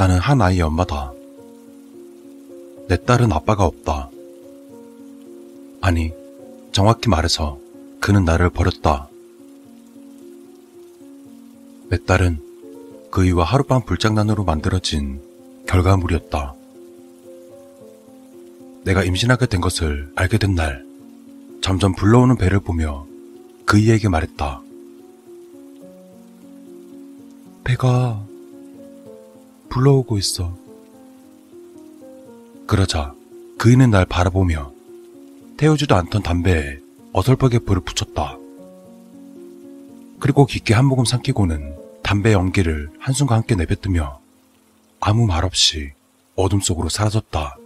나는 한 아이의 엄마다. 내 딸은 아빠가 없다. 아니, 정확히 말해서 그는 나를 버렸다. 내 딸은 그이와 하룻밤 불장난으로 만들어진 결과물이었다. 내가 임신하게 된 것을 알게 된 날, 점점 불러오는 배를 보며 그이에게 말했다. 배가 불러오고 있어. 그러자 그이는 날 바라보며 태우지도 않던 담배에 어설프게 불을 붙였다. 그리고 깊게 한 모금 삼키고는 담배 연기를 한순간 함께 내뱉으며 아무 말 없이 어둠 속으로 사라졌다.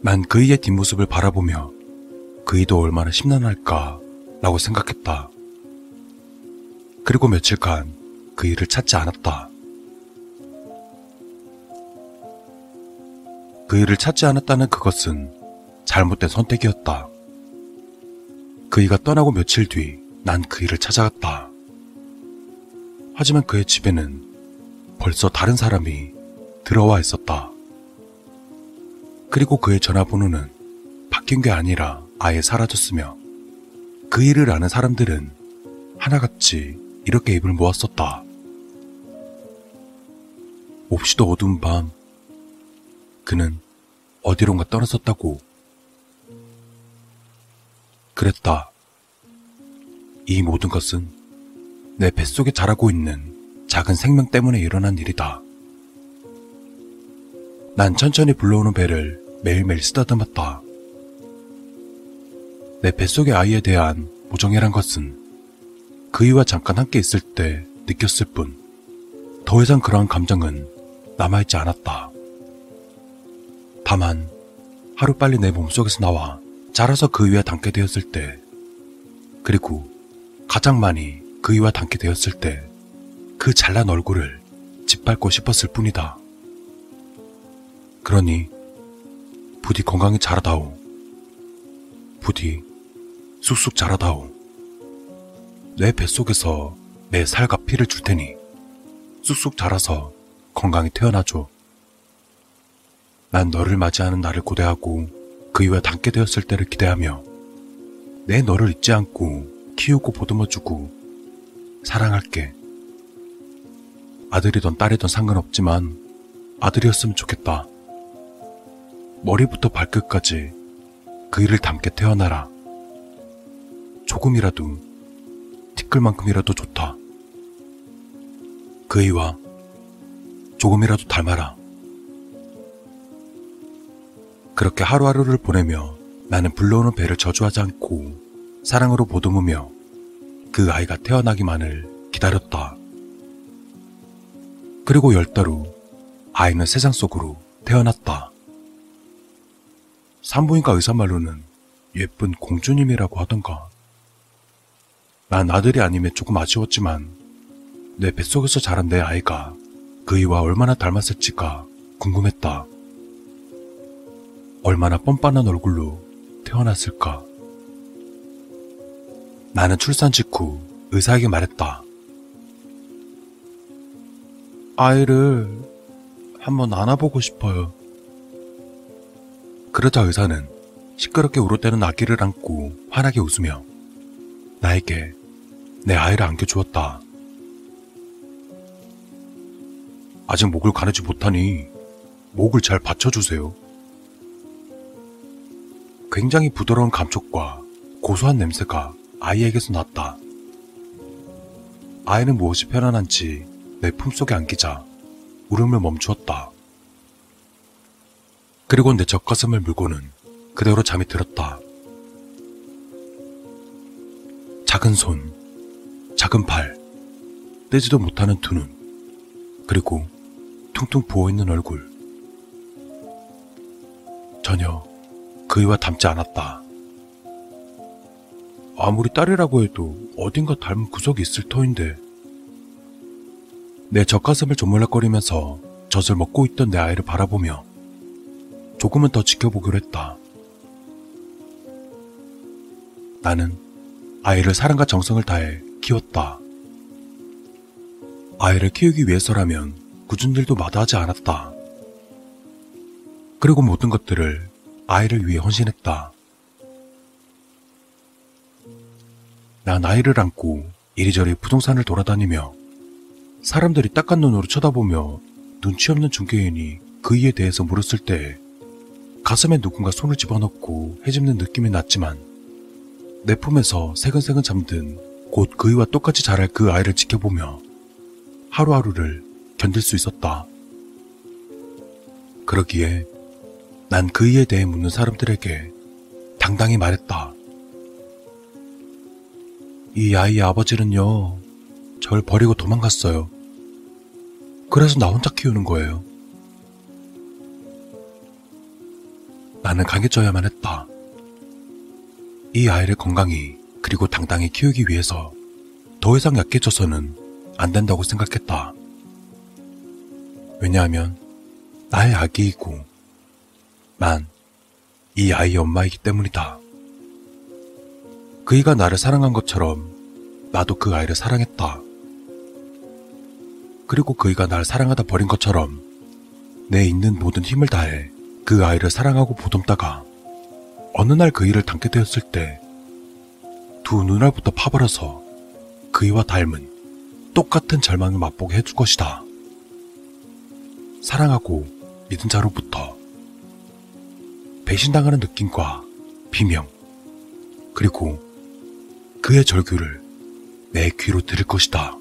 난 그이의 뒷모습을 바라보며 그이도 얼마나 심란할까 라고 생각했다. 그리고 며칠간 그이를 찾지 않았다. 그이를 찾지 않았다는 그것은 잘못된 선택이었다. 그이가 떠나고 며칠 뒤 난 그이를 찾아갔다. 하지만 그의 집에는 벌써 다른 사람이 들어와 있었다. 그리고 그의 전화번호는 바뀐 게 아니라 아예 사라졌으며 그 일을 아는 사람들은 하나같이 이렇게 입을 모았었다. 몹시도 어두운 밤, 그는 어디론가 떠났었다고. 그랬다. 이 모든 것은 내 뱃속에 자라고 있는 작은 생명 때문에 일어난 일이다. 난 천천히 불러오는 배를 매일매일 쓰다듬었다. 내 뱃속의 아이에 대한 모정이란 것은 그이와 잠깐 함께 있을 때 느꼈을 뿐, 더 이상 그러한 감정은 남아있지 않았다. 다만, 하루빨리 내 몸속에서 나와 자라서 그이와 닮게 되었을 때, 그리고 가장 많이 그이와 닮게 되었을 때, 그 잘난 얼굴을 짓밟고 싶었을 뿐이다. 그러니, 부디 건강히 자라다오. 부디 쑥쑥 자라다오. 내 뱃속에서 내 살과 피를 줄 테니 쑥쑥 자라서 건강히 태어나줘. 난 너를 맞이하는 날을 고대하고 그이와 닮게 되었을 때를 기대하며 내 너를 잊지 않고 키우고 보듬어주고 사랑할게. 아들이던 딸이던 상관없지만 아들이었으면 좋겠다. 머리부터 발끝까지 그이를 닮게 태어나라. 조금이라도 티끌만큼이라도 좋다. 그이와 조금이라도 닮아라. 그렇게 하루하루를 보내며 나는 불러오는 배를 저주하지 않고 사랑으로 보듬으며 그 아이가 태어나기만을 기다렸다. 그리고 열 달 후 아이는 세상 속으로 태어났다. 산부인과 의사 말로는 예쁜 공주님이라고 하던가. 난 아들이 아니면 조금 아쉬웠지만 내 뱃속에서 자란 내 아이가 그이와 얼마나 닮았을지가 궁금했다. 얼마나 뻔뻔한 얼굴로 태어났을까. 나는 출산 직후 의사에게 말했다. 아이를 한번 안아보고 싶어요. 그러자 의사는 시끄럽게 울어대는 아기를 안고 환하게 웃으며 나에게 내 아이를 안겨주었다. 아직 목을 가르지 못하니 목을 잘 받쳐주세요. 굉장히 부드러운 감촉과 고소한 냄새가 아이에게서 났다. 아이는 무엇이 편안한지 내 품속에 안기자 울음을 멈추었다. 그리고 내 젖가슴을 물고는 그대로 잠이 들었다. 작은 손, 작은 팔, 떼지도 못하는 두 눈, 그리고 퉁퉁 부어있는 얼굴. 전혀 그이와 닮지 않았다. 아무리 딸이라고 해도 어딘가 닮은 구석이 있을 터인데. 내 젖가슴을 조물락거리면서 젖을 먹고 있던 내 아이를 바라보며 조금은 더 지켜보기로 했다. 나는 아이를 사랑과 정성을 다해 키웠다. 아이를 키우기 위해서라면 일도 마다하지 않았다. 그리고 모든 것들을 아이를 위해 헌신했다. 난 아이를 안고 이리저리 부동산을 돌아다니며 사람들이 딱한 눈으로 쳐다보며 눈치 없는 중개인이 그 이에 대해서 물었을 때 가슴에 누군가 손을 집어넣고 헤집는 느낌이 났지만 내 품에서 새근새근 잠든 곧 그이와 똑같이 자랄 그 아이를 지켜보며 하루하루를 견딜 수 있었다. 그러기에 난 그 이에 대해 묻는 사람들에게 당당히 말했다. 이 아이의 아버지는요, 절 버리고 도망갔어요. 그래서 나 혼자 키우는 거예요. 나는 강해져야만 했다. 이 아이를 건강히 그리고 당당히 키우기 위해서 더 이상 약해져서는 안 된다고 생각했다. 왜냐하면 나의 아기이고 난 이 아이의 엄마이기 때문이다. 그이가 나를 사랑한 것처럼 나도 그 아이를 사랑했다. 그리고 그이가 날 사랑하다 버린 것처럼 내 있는 모든 힘을 다해 그 아이를 사랑하고 보듬다가 어느 날 그이를 닮게 되었을 때 두 눈알부터 파버려서 그이와 닮은 똑같은 절망을 맛보게 해줄 것이다. 사랑하고 믿은 자로부터 배신당하는 느낌과 비명, 그리고 그의 절규를 내 귀로 들을 것이다.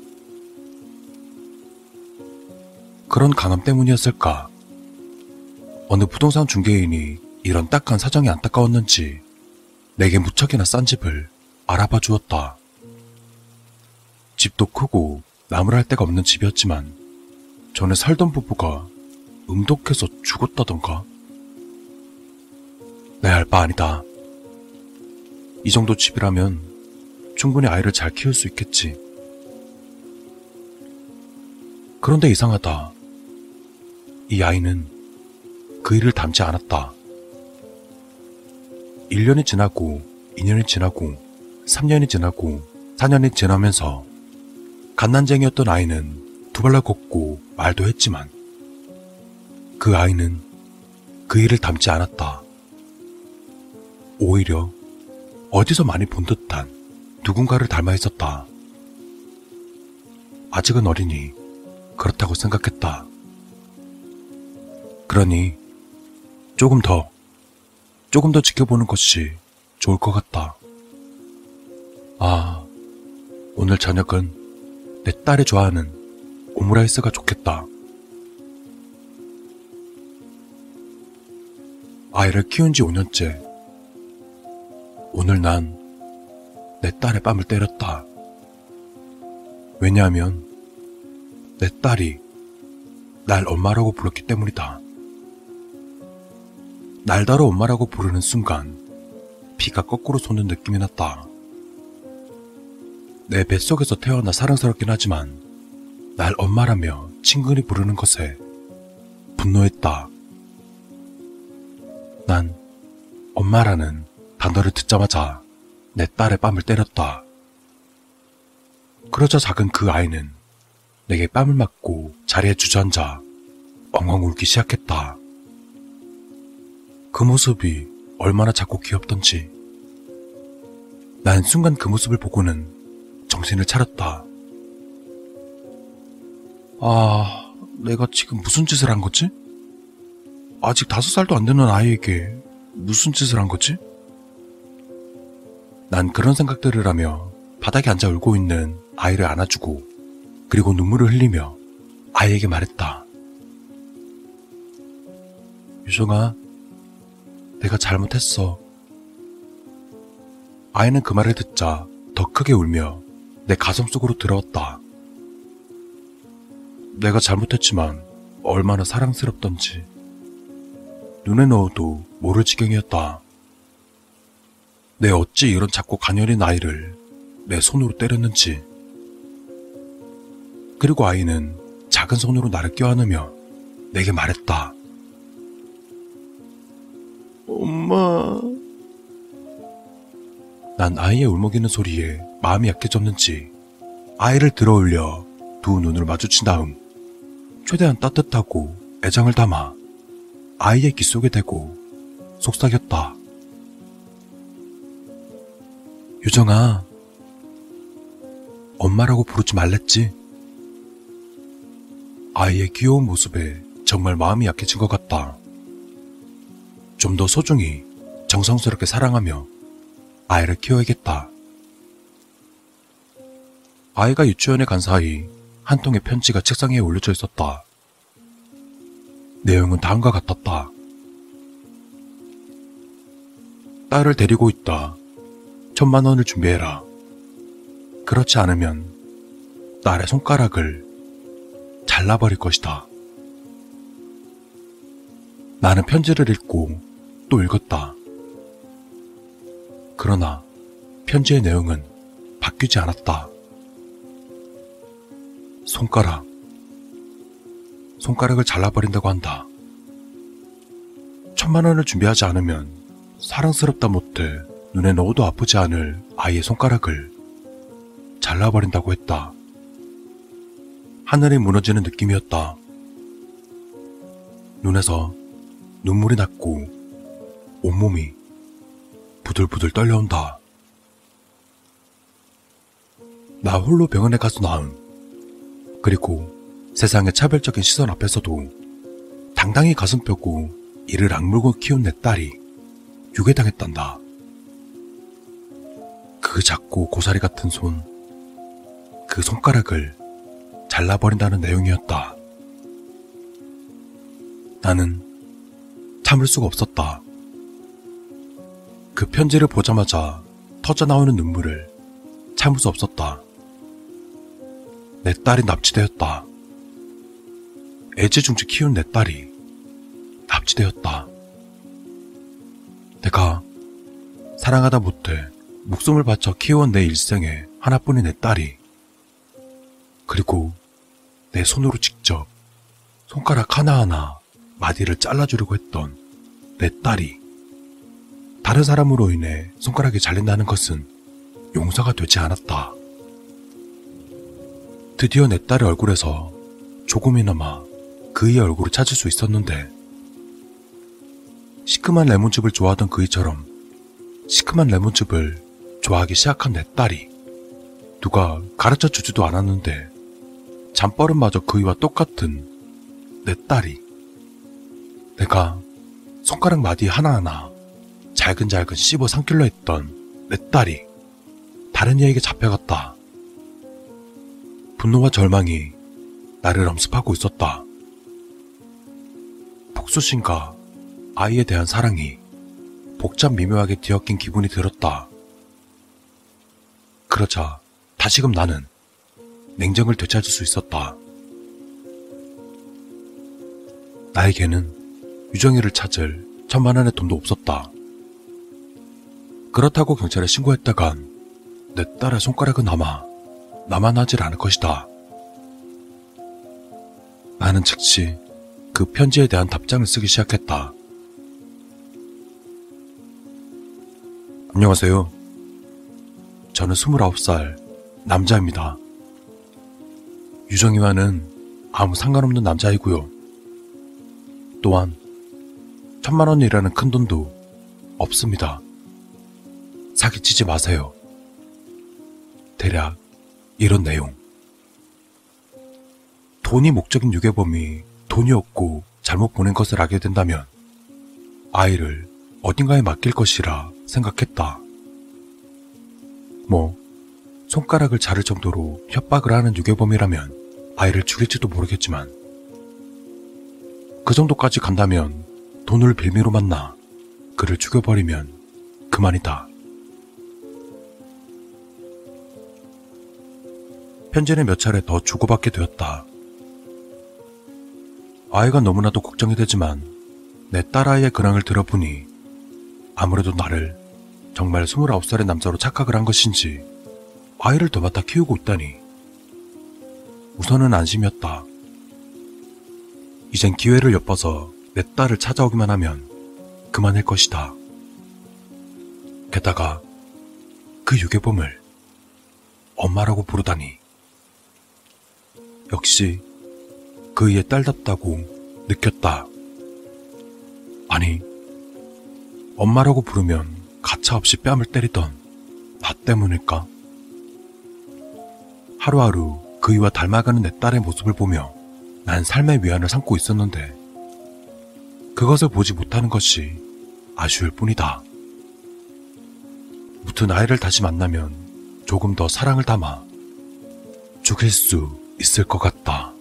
그런 강함 때문이었을까? 어느 부동산 중개인이 이런 딱한 사정이 안타까웠는지 내게 무척이나 싼 집을 알아봐 주었다. 집도 크고 나무랄 데가 없는 집이었지만 전에 살던 부부가 음독해서 죽었다던가? 내알바 아니다. 이 정도 집이라면 충분히 아이를 잘 키울 수 있겠지. 그런데 이상하다. 이 아이는 그 일을 닮지 않았다. 1년이 지나고 2년이 지나고 3년이 지나고 4년이 지나면서 갓난쟁이였던 아이는 두 발로 걷고 말도 했지만 그 아이는 그 일을 닮지 않았다. 오히려 어디서 많이 본 듯한 누군가를 닮아 있었다. 아직은 어리니 그렇다고 생각했다. 그러니 조금 더, 조금 더 지켜보는 것이 좋을 것 같다. 아, 오늘 저녁은 내 딸이 좋아하는 오므라이스가 좋겠다. 아이를 키운 지 5년째. 오늘 난 내 딸의 뺨을 때렸다. 왜냐하면 내 딸이 날 엄마라고 불렀기 때문이다. 날다로 엄마라고 부르는 순간 피가 거꾸로 솟는 느낌이 났다. 내 뱃속에서 태어나 사랑스럽긴 하지만 날 엄마라며 친근히 부르는 것에 분노했다. 난 엄마라는 단어를 듣자마자 내 딸의 뺨을 때렸다. 그러자 작은 그 아이는 내게 뺨을 맞고 자리에 주저앉아 엉엉 울기 시작했다. 그 모습이 얼마나 작고 귀엽던지. 난 순간 그 모습을 보고는 정신을 차렸다. 아, 내가 지금 무슨 짓을 한 거지? 아직 다섯 살도 안 되는 아이에게 무슨 짓을 한 거지? 난 그런 생각들을 하며 바닥에 앉아 울고 있는 아이를 안아주고 그리고 눈물을 흘리며 아이에게 말했다. 유정아, 내가 잘못했어. 아이는 그 말을 듣자 더 크게 울며 내 가슴 속으로 들어왔다. 내가 잘못했지만 얼마나 사랑스럽던지 눈에 넣어도 모를 지경이었다. 내 어찌 이런 작고 가녀린 아이를 내 손으로 때렸는지. 그리고 아이는 작은 손으로 나를 껴안으며 내게 말했다. 엄마. 난 아이의 울먹이는 소리에 마음이 약해졌는지 아이를 들어 올려 두 눈을 마주친 다음 최대한 따뜻하고 애정을 담아 아이의 귀 속에 대고 속삭였다. 유정아, 엄마라고 부르지 말랬지? 아이의 귀여운 모습에 정말 마음이 약해진 것 같다. 좀 더 소중히 정성스럽게 사랑하며 아이를 키워야겠다. 아이가 유치원에 간 사이 한 통의 편지가 책상 위에 올려져 있었다. 내용은 다음과 같았다. 딸을 데리고 있다. 천만 원을 준비해라. 그렇지 않으면 딸의 손가락을 잘라버릴 것이다. 나는 편지를 읽고 또 읽었다. 그러나 편지의 내용은 바뀌지 않았다. 손가락. 손가락을 잘라버린다고 한다. 천만 원을 준비하지 않으면 사랑스럽다 못해 눈에 넣어도 아프지 않을 아이의 손가락을 잘라버린다고 했다. 하늘이 무너지는 느낌이었다. 눈에서 눈물이 났고 온몸이 부들부들 떨려온다. 나 홀로 병원에 가서 나음. 그리고 세상의 차별적인 시선 앞에서도 당당히 가슴 펴고 이를 악물고 키운 내 딸이 유괴당했단다. 그 작고 고사리 같은 손, 그 손가락을 잘라버린다는 내용이었다. 나는 참을 수가 없었다. 그 편지를 보자마자 터져나오는 눈물을 참을 수 없었다. 내 딸이 납치되었다. 애지중지 키운 내 딸이 납치되었다. 내가 사랑하다 못해 목숨을 바쳐 키워온 내 일생에 하나뿐인 내 딸이 그리고 내 손으로 직접 손가락 하나하나 마디를 잘라주려고 했던 내 딸이 다른 사람으로 인해 손가락이 잘린다는 것은 용서가 되지 않았다. 드디어 내 딸의 얼굴에서 조금이나마 그이의 얼굴을 찾을 수 있었는데 시큼한 레몬즙을 좋아하던 그이처럼 시큼한 레몬즙을 좋아하기 시작한 내 딸이 누가 가르쳐 주지도 않았는데 잠버릇마저 그이와 똑같은 내 딸이 내가 손가락 마디 하나하나 잘근잘근 씹어 삼킬려 했던 내 딸이 다른 이에게 잡혀갔다. 분노와 절망이 나를 엄습하고 있었다. 복수심과 아이에 대한 사랑이 복잡 미묘하게 뒤섞인 기분이 들었다. 그러자 다시금 나는 냉정을 되찾을 수 있었다. 나에게는 유정이를 찾을 천만 원의 돈도 없었다. 그렇다고 경찰에 신고했다간 내 딸의 손가락은 아마 남아나질 않을 것이다. 나는 즉시 그 편지에 대한 답장을 쓰기 시작했다. 안녕하세요. 저는 29살 남자입니다. 유정이와는 아무 상관없는 남자이고요. 또한 천만 원이라는 큰 돈도 없습니다. 사기치지 마세요. 대략 이런 내용. 돈이 목적인 유괴범이 돈이 없고 잘못 보낸 것을 알게 된다면 아이를 어딘가에 맡길 것이라 생각했다. 뭐, 손가락을 자를 정도로 협박을 하는 유괴범이라면 아이를 죽일지도 모르겠지만, 그 정도까지 간다면 돈을 빌미로 만나 그를 죽여버리면 그만이다. 편지는 몇 차례 더 주고받게 되었다. 아이가 너무나도 걱정이 되지만 내 딸아이의 근황을 들어보니 아무래도 나를 정말 29살의 남자로 착각을 한 것인지 아이를 더 맡아 키우고 있다니 우선은 안심이었다. 이젠 기회를 엿봐서 내 딸을 찾아오기만 하면 그만일 것이다. 게다가 그 유괴범을 엄마라고 부르다니. 역시 그이의 딸답다고 느꼈다. 아니, 엄마라고 부르면 가차없이 뺨을 때리던 나 때문일까? 하루하루 그이와 닮아가는 내 딸의 모습을 보며 난 삶의 위안을 삼고 있었는데 그것을 보지 못하는 것이 아쉬울 뿐이다. 무튼 아이를 다시 만나면 조금 더 사랑을 담아 죽일 수 있을 것 같다.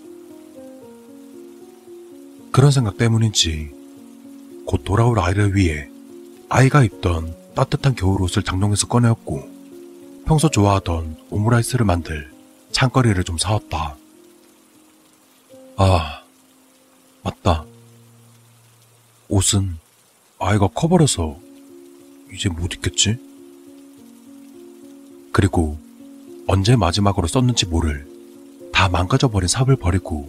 그런 생각 때문인지 곧 돌아올 아이를 위해 아이가 입던 따뜻한 겨울 옷을 장롱에서 꺼내었고 평소 좋아하던 오므라이스를 만들 창거리를 좀 사왔다. 아, 맞다. 옷은 아이가 커버려서 이제 못 입겠지? 그리고 언제 마지막으로 썼는지 모를 다 망가져버린 삽을 버리고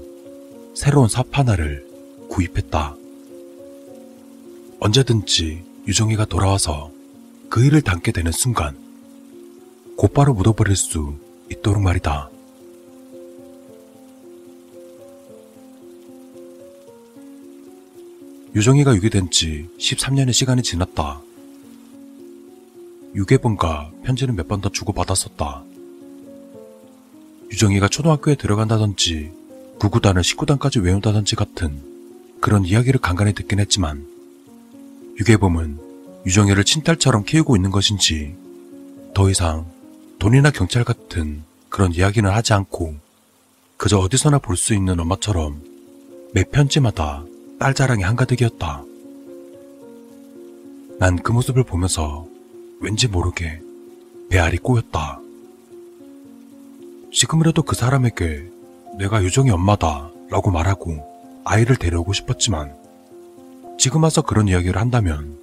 새로운 삽 하나를 구입했다. 언제든지 유정이가 돌아와서 그 일을 담게 되는 순간 곧바로 묻어버릴 수 있도록 말이다. 유정이가 유괴된 지 13년의 시간이 지났다. 유괴본과 편지는 몇 번 더 주고받았었다. 유정이가 초등학교에 들어간다든지 구구단을 19단까지 외운다든지 같은 그런 이야기를 간간히 듣긴 했지만 유괴범은 유정이를 친딸처럼 키우고 있는 것인지 더 이상 돈이나 경찰 같은 그런 이야기는 하지 않고 그저 어디서나 볼 수 있는 엄마처럼 매 편지마다 딸 자랑이 한가득이었다. 난 그 모습을 보면서 왠지 모르게 배알이 꼬였다. 지금이라도 그 사람에게 내가 유정이 엄마다 라고 말하고 아이를 데려오고 싶었지만 지금 와서 그런 이야기를 한다면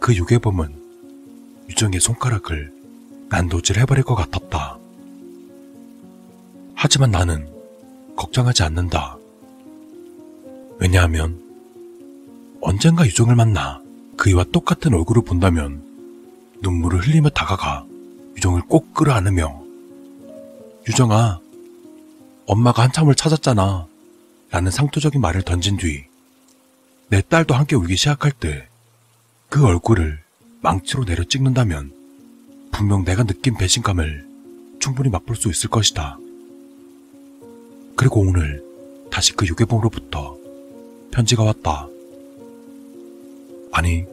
그 유괴범은 유정의 손가락을 난도질 해버릴 것 같았다. 하지만 나는 걱정하지 않는다. 왜냐하면 언젠가 유정을 만나 그이와 똑같은 얼굴을 본다면 눈물을 흘리며 다가가 유정을 꼭 끌어안으며 유정아, 엄마가 한참을 찾았잖아. 라는 상투적인 말을 던진 뒤 내 딸도 함께 울기 시작할 때 그 얼굴을 망치로 내려 찍는다면 분명 내가 느낀 배신감을 충분히 맛볼 수 있을 것이다. 그리고 오늘 다시 그 유괴범으로부터 편지가 왔다. 아니,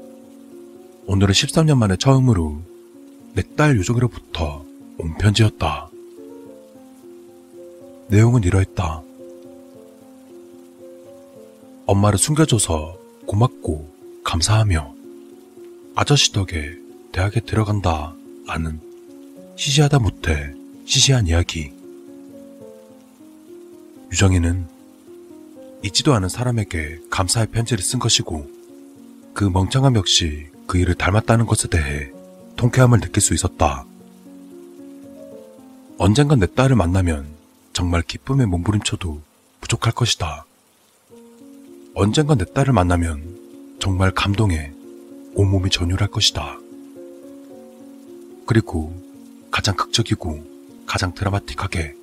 오늘은 13년 만에 처음으로 내딸 유정이로부터 온 편지였다. 내용은 이러했다. 엄마를 숨겨줘서 고맙고 감사하며 아저씨 덕에 대학에 들어간다 라는 시시하다 못해 시시한 이야기. 유정이는 잊지도 않은 사람에게 감사의 편지를 쓴 것이고 그 멍청함 역시 그 일을 닮았다는 것에 대해 통쾌함을 느낄 수 있었다. 언젠간 내 딸을 만나면 정말 기쁨에 몸부림쳐도 부족할 것이다. 언젠간 내 딸을 만나면 정말 감동에 온몸이 전율할 것이다. 그리고 가장 극적이고 가장 드라마틱하게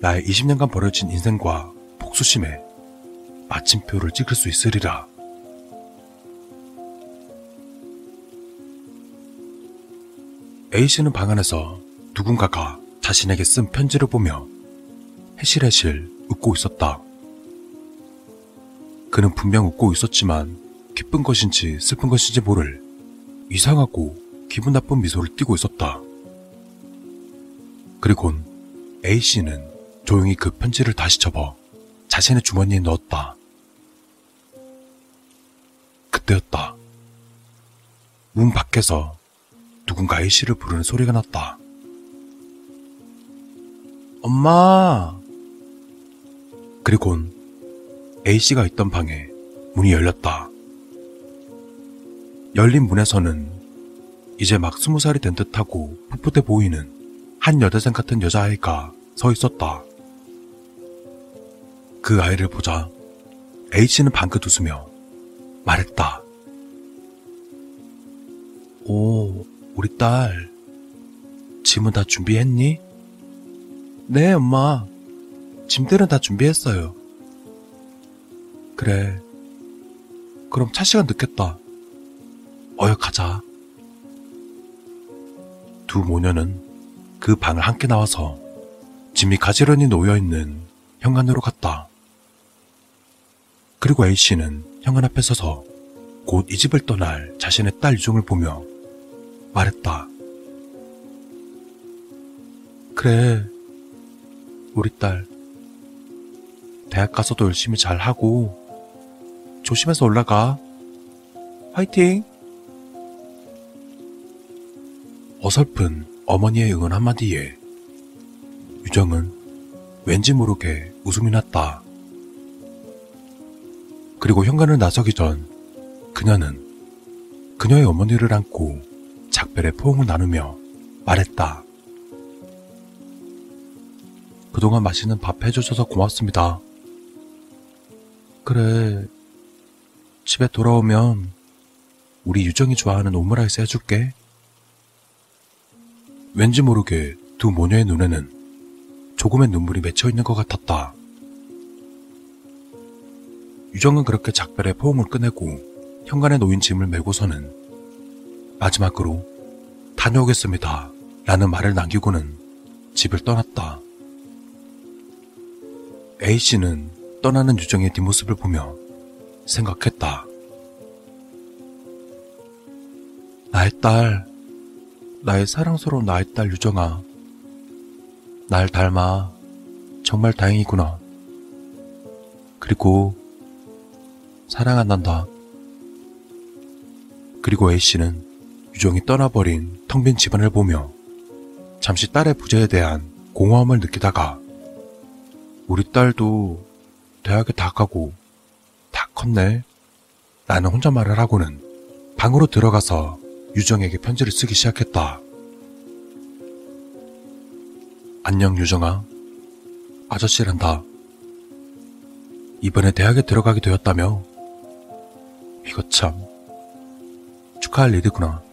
나의 20년간 벌어진 인생과 복수심에 마침표를 찍을 수 있으리라. A씨는 방 안에서 누군가가 자신에게 쓴 편지를 보며 해실해실 웃고 있었다. 그는 분명 웃고 있었지만 기쁜 것인지 슬픈 것인지 모를 이상하고 기분 나쁜 미소를 띠고 있었다. 그리곤 A씨는 조용히 그 편지를 다시 접어 자신의 주머니에 넣었다. 그때였다. 문 밖에서 누군가 A씨를 부르는 소리가 났다. 엄마! 그리곤 A씨가 있던 방에 문이 열렸다. 열린 문에서는 이제 막 스무 살이 된 듯하고 풋풋해 보이는 한 여대생 같은 여자아이가 서 있었다. 그 아이를 보자 H는 방긋 웃으며 말했다. 오, 우리 딸. 짐은 다 준비했니? 네, 엄마. 짐들은 다 준비했어요. 그래. 그럼 차 시간 늦겠다. 어여 가자. 두 모녀는 그 방을 함께 나와서 짐이 가지런히 놓여있는 현관으로 갔다. 그리고 A씨는 현관 앞에 서서 곧 이 집을 떠날 자신의 딸 유정을 보며 말했다. 그래, 우리 딸. 대학 가서도 열심히 잘 하고, 조심해서 올라가. 화이팅! 어설픈 어머니의 응원 한마디에 유정은 왠지 모르게 웃음이 났다. 그리고 현관을 나서기 전 그녀는 그녀의 어머니를 안고 작별의 포옹을 나누며 말했다. 그동안 맛있는 밥 해주셔서 고맙습니다. 그래, 집에 돌아오면 우리 유정이 좋아하는 오므라이스 해줄게. 왠지 모르게 두 모녀의 눈에는 조금의 눈물이 맺혀 있는 것 같았다. 유정은 그렇게 작별의 포옹을 끝내고 현관에 놓인 짐을 메고서는 마지막으로 다녀오겠습니다. 라는 말을 남기고는 집을 떠났다. A씨는 떠나는 유정의 뒷모습을 보며 생각했다. 나의 딸, 나의 사랑스러운 나의 딸 유정아. 날 닮아. 정말 다행이구나. 그리고 사랑한단다. 그리고 A씨는 유정이 떠나버린 텅 빈 집안을 보며 잠시 딸의 부재에 대한 공허함을 느끼다가 우리 딸도 대학에 다 가고 다 컸네. 나는 혼잣말을 하고는 방으로 들어가서 유정에게 편지를 쓰기 시작했다. 안녕 유정아. 아저씨란다. 이번에 대학에 들어가게 되었다며. 이거 참 축하할 일이구나.